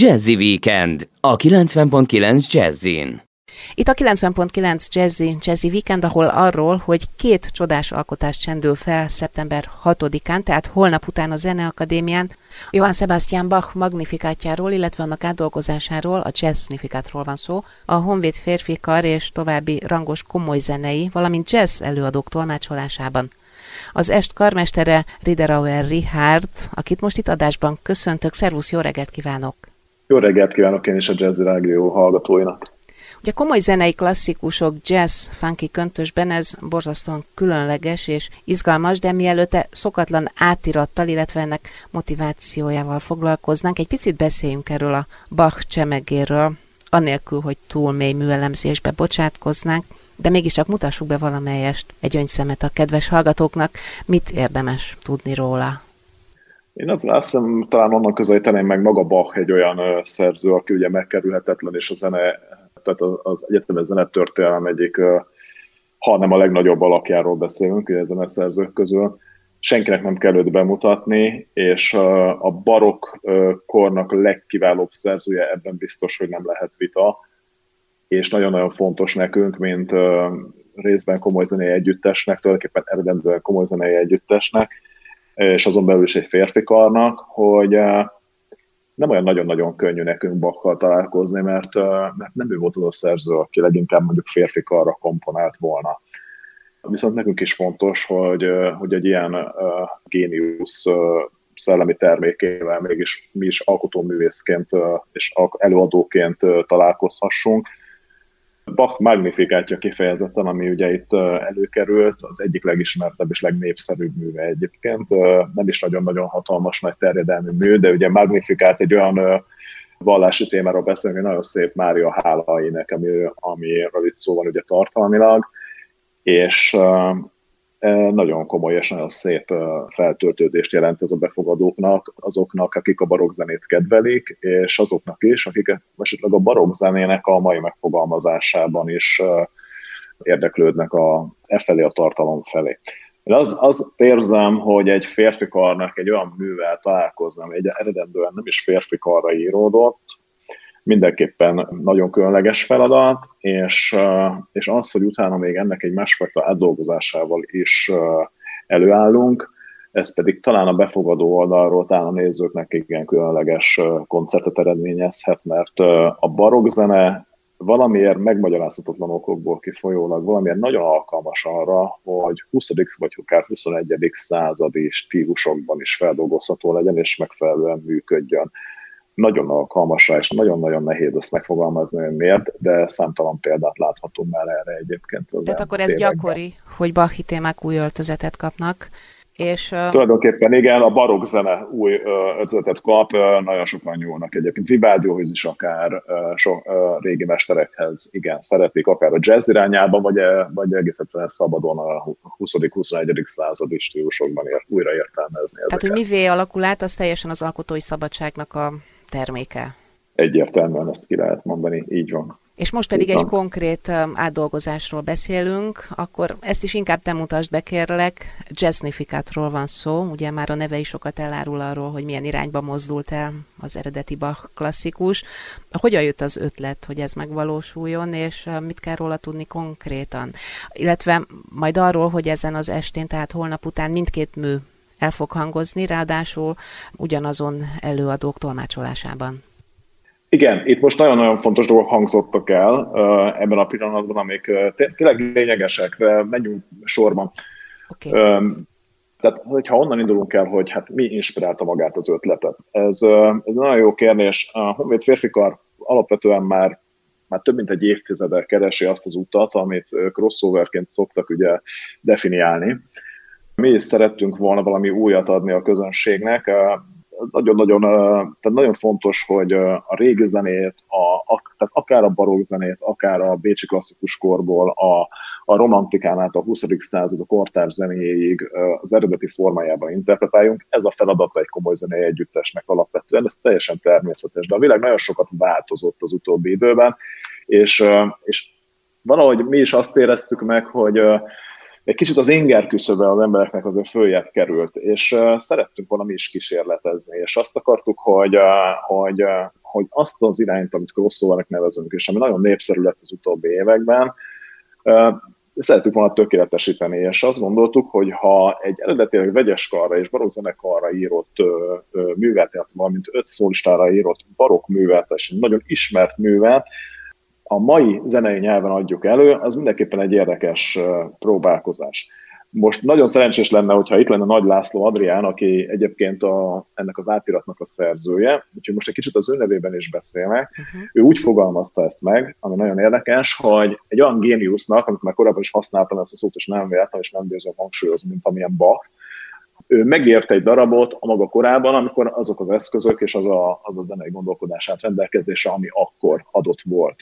Jazzy Weekend a 90.9 Jazzin. Itt a 90.9 Jazzy, Jazzy Weekend, ahol arról, hogy két csodás alkotás csendül fel szeptember 6-án, tehát holnap után a Zeneakadémián, Johann Sebastian Bach magnifikátjáról, illetve annak átdolgozásáról, a jazznifikátról van szó, a Honvéd férfi kar és további rangos komoly zenei, valamint jazz előadók tolmácsolásában. Az est karmestere Riederauer Richard, akit most itt adásban köszöntök. Szervusz, jó reggelt kívánok! Jó reggelt kívánok én is a Jazzy Rádió hallgatóinak! Ugye komoly zenei klasszikusok jazz, funky köntösben ez borzasztóan különleges és izgalmas, de mielőtt szokatlan átirattal, illetve ennek motivációjával foglalkoznánk, egy picit beszéljünk erről a Bach csemegéről, anélkül, hogy túl mély műelemzésbe bocsátkoznánk, de mégis csak mutassuk be valamelyest egy öntszemet a kedves hallgatóknak, mit érdemes tudni róla. Én azt, azt hiszem, talán onnan közelíteném meg maga Bach egy olyan szerző, aki ugye megkerülhetetlen, és a zene, tehát az egyetemes zenetörténelem egyik, ha nem a legnagyobb alakjáról beszélünk, ugye a szerzők közül, senkinek nem kell őt bemutatni, és a barok kornak legkiválóbb szerzője, ebben biztos, hogy nem lehet vita, és nagyon-nagyon fontos nekünk, mint részben komoly zenei együttesnek, tulajdonképpen eredendően komoly zenei együttesnek, és azon belül is egy férfi karnak, hogy nem olyan nagyon-nagyon könnyű nekünk Bakkal találkozni, mert, mert nem ő volt az a szerző, aki leginkább mondjuk férfi karra komponált volna. Viszont nekünk is fontos, hogy, hogy egy ilyen géniusz szellemi termékével mégis mi is alkotóművészként és előadóként találkozhassunk, Bach magnifikátja kifejezetten, ami ugye itt előkerült, az egyik legismertebb és legnépszerűbb műve egyébként. Nem is nagyon-nagyon hatalmas, nagy terjedelmű mű, de ugye magnifikát egy olyan vallási témáról beszélünk, hogy nagyon szép Mária hála ének, ami, amiről itt szó van ugye tartalmilag, és nagyon komoly és nagyon szép feltöltődést jelent ez a befogadóknak, azoknak, akik a barokzenét kedvelik, és azoknak is, akik esetleg a barokzenének a mai megfogalmazásában is érdeklődnek a, e felé a tartalom felé. Én az, az érzem, hogy egy férfi karnak egy olyan művel találkoznom, egy eredendően nem is férfi karra íródott, mindenképpen nagyon különleges feladat, és, és az, hogy utána még ennek egy másfajta átdolgozásával is előállunk, ez pedig talán a befogadó oldalról, talán a nézőknek igen különleges koncertet eredményezhet, mert a barokzene valamiért megmagyarázhatatlan okokból kifolyólag valamiért nagyon alkalmas arra, hogy 20. vagy akár 21. századi stílusokban is feldolgozható legyen és megfelelően működjön nagyon alkalmas rá, és nagyon-nagyon nehéz ezt megfogalmazni, hogy miért, de számtalan példát láthatunk már erre egyébként. Tehát akkor ez tényleg. gyakori, hogy Bachi témák új öltözetet kapnak, és, uh... Tulajdonképpen igen, a barokk zene új ötletet kap, nagyon sokan nyúlnak egyébként. Vivaldióhoz is akár so, régi mesterekhez, igen, szeretik, akár a jazz irányában, vagy, vagy egész egyszerűen szabadon a 20.-21. századi stílusokban ér, újra értelmezni. Tehát, ezeket. hogy mivé alakul át, az teljesen az alkotói szabadságnak a terméke. Egyértelműen ezt ki lehet mondani, így van. És most pedig egy konkrét um, átdolgozásról beszélünk, akkor ezt is inkább te mutasd be, kérlek. Jazznifikátról van szó, ugye már a neve is sokat elárul arról, hogy milyen irányba mozdult el az eredeti Bach klasszikus. Hogyan jött az ötlet, hogy ez megvalósuljon, és uh, mit kell róla tudni konkrétan? Illetve majd arról, hogy ezen az estén, tehát holnap után mindkét mű el fog hangozni, ráadásul ugyanazon előadók tolmácsolásában. Igen, itt most nagyon-nagyon fontos dolgok hangzottak el ebben a pillanatban, amik tényleg lényegesek, de menjünk sorban. Okay. Tehát, hogyha onnan indulunk el, hogy hát mi inspirálta magát az ötletet. Ez, ez nagyon jó kérdés. A Honvéd férfikar alapvetően már már több mint egy évtizede keresi azt az utat, amit crossoverként szoktak ugye definiálni. Mi is szerettünk volna valami újat adni a közönségnek. Nagyon-nagyon tehát nagyon fontos, hogy a régi zenét, a, tehát akár a barokk zenét, akár a bécsi klasszikus korból, a, a romantikán át a 20. század, a kortárs zenéjéig az eredeti formájában interpretáljunk. Ez a feladata egy komoly zenei együttesnek alapvetően, ez teljesen természetes, de a világ nagyon sokat változott az utóbbi időben, és, és valahogy mi is azt éreztük meg, hogy egy kicsit az inger küszöbe az embereknek azért följebb került, és szerettünk valami is kísérletezni, és azt akartuk, hogy, hogy, hogy azt az irányt, amit crossovernek nevezünk, és ami nagyon népszerű lett az utóbbi években, szerettük volna tökéletesíteni, és azt gondoltuk, hogy ha egy eredetileg vegyes karra és barokk zenekarra írott művet, valamint öt szólistára írott barokk művet, és egy nagyon ismert művet, a mai zenei nyelven adjuk elő, az mindenképpen egy érdekes próbálkozás. Most nagyon szerencsés lenne, hogyha itt lenne Nagy László Adrián, aki egyébként a, ennek az átiratnak a szerzője, úgyhogy most egy kicsit az ő nevében is beszélnek. Uh-huh. Ő úgy fogalmazta ezt meg, ami nagyon érdekes, hogy egy olyan géniusznak, amit már korábban is használtam ezt a szót, és nem véltem, és nem bízom hangsúlyozni, mint amilyen Bach, ő megért egy darabot a maga korában, amikor azok az eszközök és az a, az a zenei gondolkodását rendelkezésre, ami akkor adott volt.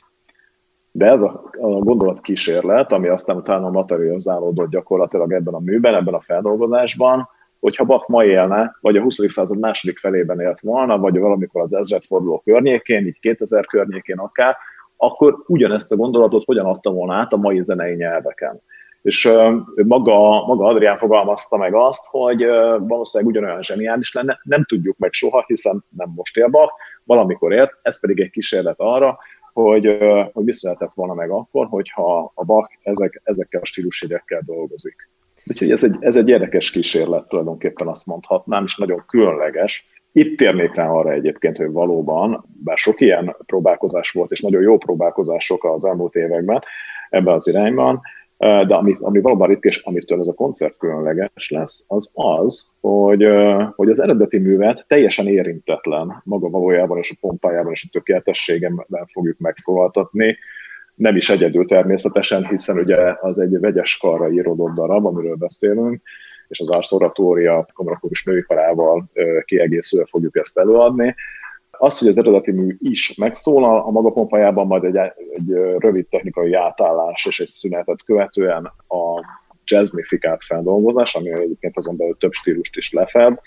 De ez a, a gondolat kísérlet, ami aztán utána materializálódott gyakorlatilag ebben a műben, ebben a feldolgozásban, hogyha Bach ma élne, vagy a 20. század második felében élt volna, vagy valamikor az ezredforduló környékén, így 2000 környékén akár, akkor ugyanezt a gondolatot hogyan adta volna át a mai zenei nyelveken. És maga, maga Adrián fogalmazta meg azt, hogy valószínűleg ugyanolyan zseniális lenne, nem tudjuk meg soha, hiszen nem most él Bach, valamikor élt, ez pedig egy kísérlet arra, hogy, hogy visszahetett volna meg akkor, hogyha a Bach ezek, ezekkel a stílusjegyekkel dolgozik. Úgyhogy ez egy, ez egy érdekes kísérlet tulajdonképpen azt mondhatnám, és nagyon különleges. Itt térnék rá arra egyébként, hogy valóban, bár sok ilyen próbálkozás volt, és nagyon jó próbálkozások az elmúlt években ebben az irányban, de ami, ami valóban ritka, és amitől ez a koncert különleges lesz, az az, hogy, hogy az eredeti művet teljesen érintetlen maga valójában és a pompájában és a tökéletességemben fogjuk megszólaltatni. Nem is egyedül természetesen, hiszen ugye az egy vegyes karra íródott darab, amiről beszélünk, és az Ars Oratoria kamarakorus nőikarával kiegészülve fogjuk ezt előadni. Az, hogy az eredeti mű is megszólal a maga pompájában, majd egy, egy rövid technikai átállás és egy szünetet követően a jazznifikált feldolgozás, ami egyébként azon belül több stílust is lefed,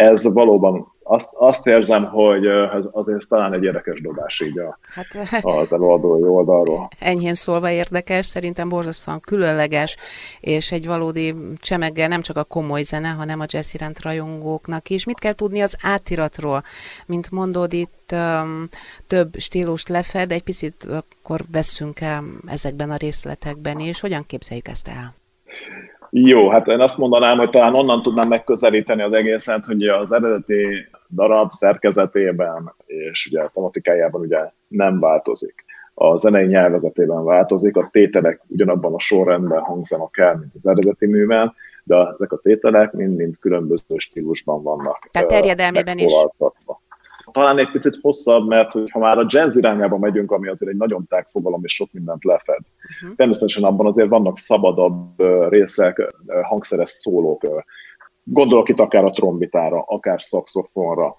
ez valóban azt, azt érzem, hogy ez azért talán egy érdekes dobás így a, hát, az előadói oldalról. Enyhén szólva érdekes, szerintem borzasztóan különleges, és egy valódi csemeggel nem csak a komoly zene, hanem a jazz iránt rajongóknak is. Mit kell tudni az átiratról? Mint mondod, itt um, több stílust lefed, egy picit akkor veszünk el ezekben a részletekben, és hogyan képzeljük ezt el? Jó, hát én azt mondanám, hogy talán onnan tudnám megközelíteni az egészet, hogy az eredeti darab szerkezetében és ugye a tematikájában ugye nem változik. A zenei nyelvezetében változik, a tételek ugyanabban a sorrendben hangzanak el, mint az eredeti művel, de ezek a tételek mind-mind különböző stílusban vannak. Tehát terjedelmében is talán egy picit hosszabb, mert ha már a jazz irányába megyünk, ami azért egy nagyon tág fogalom és sok mindent lefed. Uh-huh. Természetesen abban azért vannak szabadabb részek, hangszeres szólók. Gondolok itt akár a trombitára, akár szakszofonra,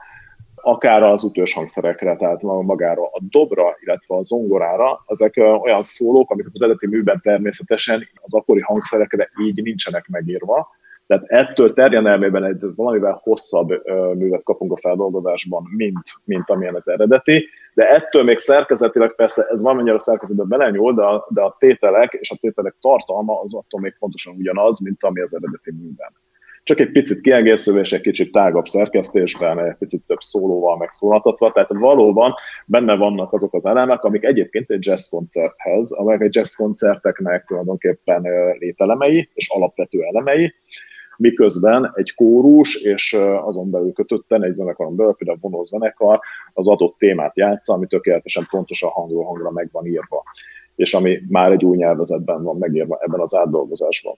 akár az ütős hangszerekre, tehát magára a dobra, illetve a zongorára, ezek olyan szólók, amik az eredeti műben természetesen az akkori hangszerekre így nincsenek megírva, tehát ettől terjedelmében egy valamivel hosszabb művet kapunk a feldolgozásban, mint, mint amilyen az eredeti, de ettől még szerkezetileg persze ez valamennyire a szerkezetben belenyúl, de a, de a tételek és a tételek tartalma az attól még pontosan ugyanaz, mint ami az eredeti műben. Csak egy picit kiegészülve és egy kicsit tágabb szerkesztésben, egy picit több szólóval megszólaltatva, tehát valóban benne vannak azok az elemek, amik egyébként egy jazz koncerthez, amelyek egy jazz koncerteknek tulajdonképpen lételemei és alapvető elemei, miközben egy kórus és azon belül kötötten egy zenekaron belül, például a vonó zenekar az adott témát játsza, ami tökéletesen pontosan hangról hangra meg van írva, és ami már egy új nyelvezetben van megírva ebben az átdolgozásban.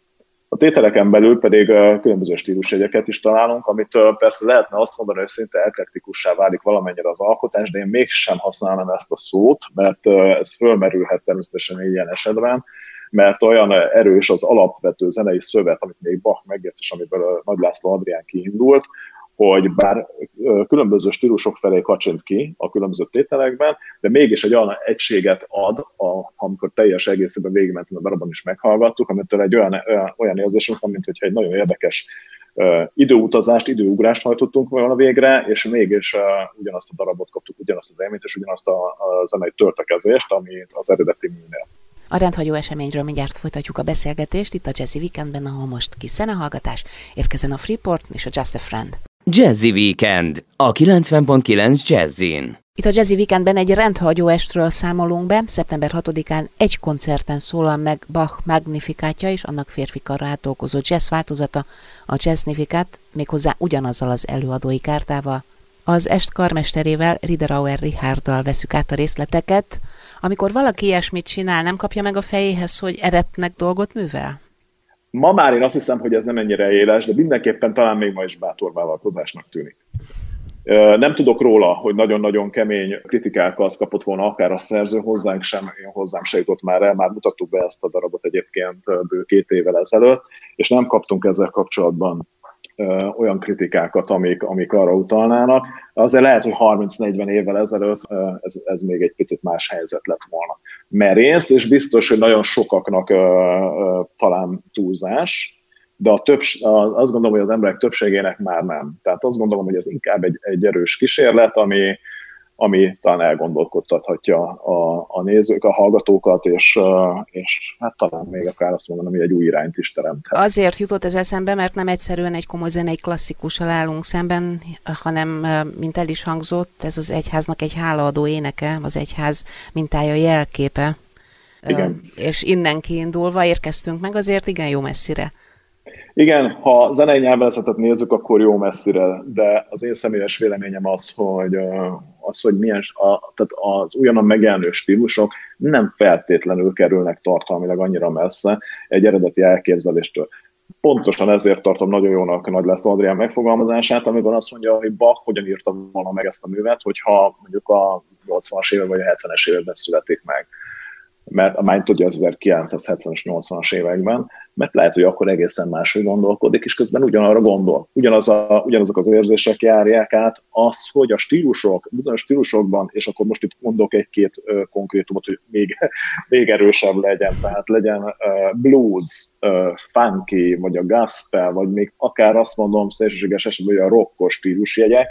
A tételeken belül pedig különböző stílusjegyeket is találunk, amit persze lehetne azt mondani, hogy szinte eklektikussá válik valamennyire az alkotás, de én mégsem használnám ezt a szót, mert ez fölmerülhet természetesen ilyen esetben, mert olyan erős az alapvető zenei szövet, amit még Bach megért, és amiből Nagy László Adrián kiindult, hogy bár különböző stílusok felé kacsint ki a különböző tételekben, de mégis egy olyan egységet ad, a, amikor teljes egészében végigmentünk a darabban is meghallgattuk, amitől egy olyan, olyan, érzésünk van, mint hogyha egy nagyon érdekes időutazást, időugrást hajtottunk volna végre, és mégis ugyanazt a darabot kaptuk, ugyanazt az élményt, és ugyanazt a, a zenei törtekezést, ami az eredeti műnél. A rendhagyó eseményről mindjárt folytatjuk a beszélgetést itt a Jazzy Weekendben, ahol most kis hallgatás, érkezen a Freeport és a Just a Friend. Jazzy Weekend a 90.9 Jazzin. Itt a Jazzy Weekendben egy rendhagyó estről számolunk be. Szeptember 6-án egy koncerten szólal meg Bach Magnifikátja és annak férfi karra átdolgozó jazz változata, a Jazznifikát, méghozzá ugyanazzal az előadói kártával. Az est karmesterével, Riederauer Richarddal veszük át a részleteket. Amikor valaki ilyesmit csinál, nem kapja meg a fejéhez, hogy eretnek dolgot művel? Ma már én azt hiszem, hogy ez nem ennyire éles, de mindenképpen talán még ma is bátor vállalkozásnak tűnik. Nem tudok róla, hogy nagyon-nagyon kemény kritikákat kapott volna akár a szerző, hozzánk sem, én hozzám se jutott már el, már mutattuk be ezt a darabot egyébként bő két évvel ezelőtt, és nem kaptunk ezzel kapcsolatban olyan kritikákat, amik, amik arra utalnának. Azért lehet, hogy 30-40 évvel ezelőtt ez, ez még egy picit más helyzet lett volna. Merész, és biztos, hogy nagyon sokaknak talán túlzás, de a több, azt gondolom, hogy az emberek többségének már nem. Tehát azt gondolom, hogy ez inkább egy, egy erős kísérlet, ami, ami talán elgondolkodtathatja a, a nézők, a hallgatókat, és, és hát talán még akár azt mondanom, hogy egy új irányt is teremt. Azért jutott ez eszembe, mert nem egyszerűen egy komoly zenei klasszikussal állunk szemben, hanem, mint el is hangzott, ez az egyháznak egy hálaadó éneke, az egyház mintája jelképe. Igen. És innen kiindulva érkeztünk meg azért igen jó messzire. Igen, ha zenei nyelvezetet nézzük, akkor jó messzire, de az én személyes véleményem az, hogy az, hogy milyen, a, tehát az ugyanan megjelenő stílusok nem feltétlenül kerülnek tartalmilag annyira messze egy eredeti elképzeléstől. Pontosan ezért tartom nagyon jónak Nagy Lesz Adrián megfogalmazását, amikor azt mondja, hogy Bach hogyan írta volna meg ezt a művet, hogyha mondjuk a 80-as évek vagy a 70-es években születik meg mert a Mind tudja az 1970-es, 80-as években, mert lehet, hogy akkor egészen máshogy gondolkodik, és közben ugyanarra gondol. Ugyanaz a, ugyanazok az érzések járják át, az, hogy a stílusok, bizonyos stílusokban, és akkor most itt mondok egy-két uh, konkrétumot, hogy még, még erősebb legyen, tehát legyen uh, blues, uh, funky, vagy a gospel, vagy még akár azt mondom szélsőséges esetben, hogy a rockos stílusjegyek,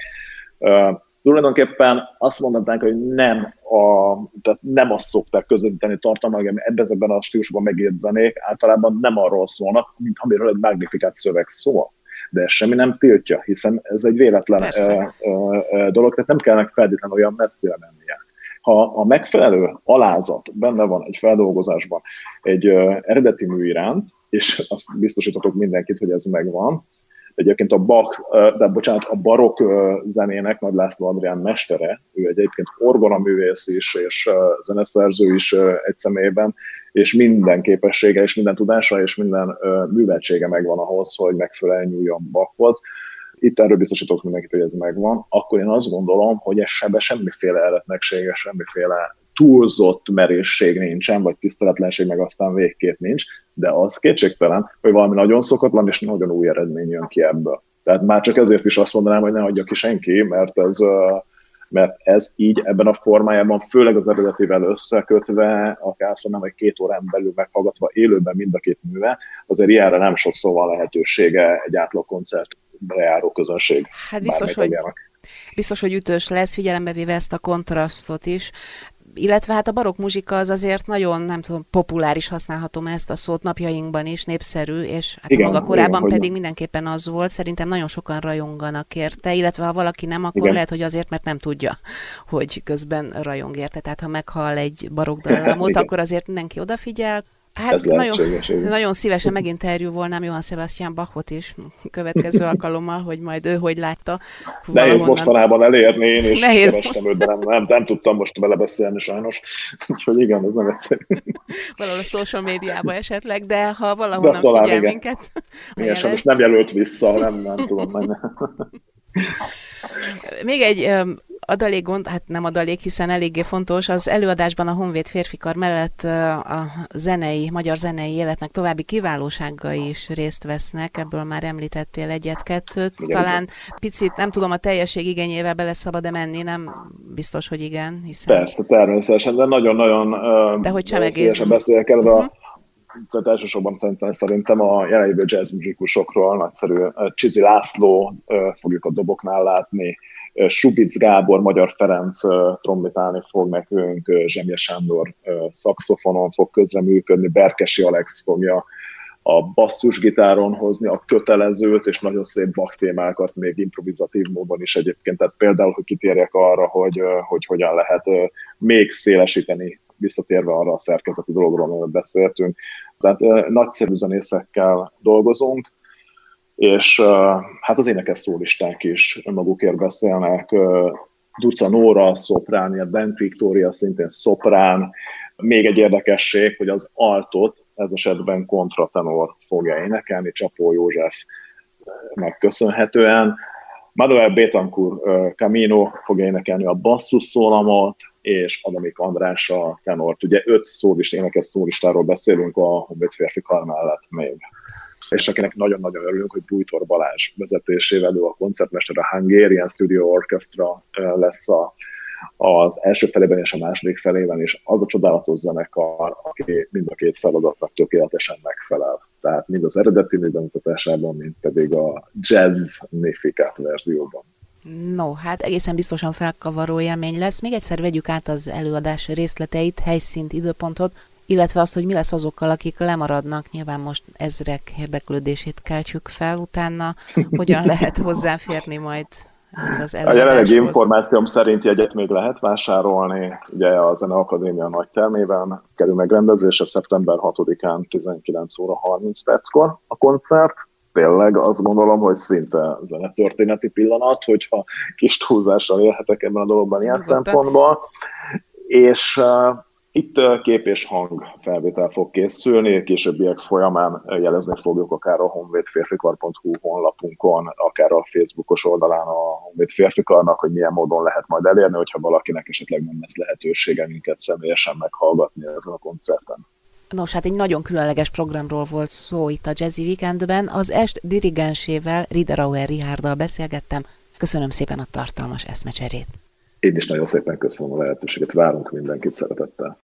tulajdonképpen azt mondhatnánk, hogy nem, a, tehát nem azt szokták közvetíteni tartalmak, ami ebben ezekben a stílusban megírt zenék általában nem arról szólnak, mint amiről egy magnifikált szöveg szól. De ez semmi nem tiltja, hiszen ez egy véletlen ö, dolog, tehát nem kellene feltétlenül olyan messzire mennie. Ha a megfelelő alázat benne van egy feldolgozásban egy eredeti mű iránt, és azt biztosítatok mindenkit, hogy ez megvan, Egyébként a Bach, de bocsánat, a barok zenének Nagy László Adrián mestere, ő egyébként orgonaművész is, és zeneszerző is egy személyben, és minden képessége, és minden tudása, és minden műveltsége megvan ahhoz, hogy megfelelően nyúljon Bachhoz. Itt erről biztosítok mindenkit, hogy ez megvan. Akkor én azt gondolom, hogy ez sebe semmiféle eretnegsége, semmiféle túlzott merészség nincsen, vagy tiszteletlenség meg aztán végképp nincs, de az kétségtelen, hogy valami nagyon szokatlan és nagyon új eredmény jön ki ebből. Tehát már csak ezért is azt mondanám, hogy ne adja ki senki, mert ez, mert ez így ebben a formájában, főleg az eredetivel összekötve, akár azt mondanám, hogy két órán belül meghallgatva élőben mind a két műve, azért ilyenre nem sokszor van lehetősége egy átlag koncertre járó közönség. Hát biztos, hogy, biztos, hogy ütős lesz, figyelembe véve ezt a kontrasztot is illetve hát a barokk muzsika az azért nagyon, nem tudom, populáris, használhatom ezt a szót napjainkban is, népszerű, és hát igen, maga korában igen, pedig mindenképpen az volt, szerintem nagyon sokan rajonganak érte, illetve ha valaki nem, akkor igen. lehet, hogy azért, mert nem tudja, hogy közben rajong érte. Tehát ha meghall egy barokk dallamot, akkor azért mindenki odafigyel, Hát Ez nagyon, nagyon szívesen meginterjúvolnám Johann Sebastian Bachot is következő alkalommal, hogy majd ő hogy látta. Nehéz valahonnan. mostanában elérni, én is Nehéz. kerestem őt, de nem, nem, nem tudtam most vele beszélni sajnos. Úgyhogy igen, ez nem egyszerű. Valahol a social médiába esetleg, de ha valahonnan de figyel igen. minket. Igen, sajnos nem jelölt vissza, nem, nem tudom. Nem. Még egy adalék gond, hát nem adalék, hiszen eléggé fontos, az előadásban a Honvéd férfikar mellett a zenei, magyar zenei életnek további kiválóságai is részt vesznek, ebből már említettél egyet-kettőt. Talán picit, nem tudom, a teljesség igényével bele szabad-e menni, nem biztos, hogy igen, hiszen... Persze, természetesen, de nagyon-nagyon de hogy csemegézünk. beszélek uh-huh. a mhm. tehát elsősorban szerintem a jelenlévő jazz muzsikusokról, nagyszerű Csizi László fogjuk a doboknál látni, Subic Gábor, Magyar Ferenc trombitálni fog nekünk, Zsemje Sándor szakszofonon fog közreműködni, Berkesi Alex fogja a basszusgitáron hozni a kötelezőt, és nagyon szép baktémákat még improvizatív módon is egyébként. Tehát például, hogy kitérjek arra, hogy, hogy hogyan lehet még szélesíteni, visszatérve arra a szerkezeti dologról, amiről beszéltünk. Tehát nagyszerű zenészekkel dolgozunk, és hát az énekes szólisták is magukért beszélnek. Duca Nóra, szoprán, Bent Victoria szintén szoprán. Még egy érdekesség, hogy az altot ez esetben kontratenor fogja énekelni, Csapó József megköszönhetően. Manuel Bétancur Camino fogja énekelni a basszus szólamot, és Adamik András a tenort. Ugye öt szólist, énekes szólistáról beszélünk a Honvéd férfi kar mellett még. És akinek nagyon-nagyon örülünk, hogy Bújtor Balázs vezetésével ő a koncertmester, a Hungarian Studio Orchestra lesz a, az első felében és a második felében, és az a csodálatos zenekar, aki mind a két feladatnak tökéletesen megfelel. Tehát mind az eredeti bemutatásában, mind pedig a jazz nifikát verzióban. No, hát egészen biztosan felkavaró élmény lesz. Még egyszer vegyük át az előadás részleteit, helyszínt, időpontot, illetve azt, hogy mi lesz azokkal, akik lemaradnak. Nyilván most ezrek érdeklődését keltjük fel, utána hogyan lehet hozzáférni majd ez az A jelenlegi információm szerint jegyet még lehet vásárolni. Ugye a Zeneakadémia nagy termében kerül megrendezésre szeptember 6-án 19 óra 30 perckor a koncert tényleg azt gondolom, hogy szinte zenetörténeti pillanat, hogyha kis túlzással élhetek ebben a dologban ilyen Nyugodtan. szempontból. És itt kép és hang felvétel fog készülni, későbbiek folyamán jelezni fogjuk akár a honvédférfikar.hu honlapunkon, akár a Facebookos oldalán a Honvéd Férfikarnak, hogy milyen módon lehet majd elérni, hogyha valakinek esetleg nem lesz lehetősége minket személyesen meghallgatni ezen a koncerten. Nos, hát egy nagyon különleges programról volt szó itt a Jazzy Weekendben. Az est dirigensével, Riederauer Rihárdal beszélgettem. Köszönöm szépen a tartalmas eszmecserét. Én is nagyon szépen köszönöm a lehetőséget, várunk mindenkit szeretettel.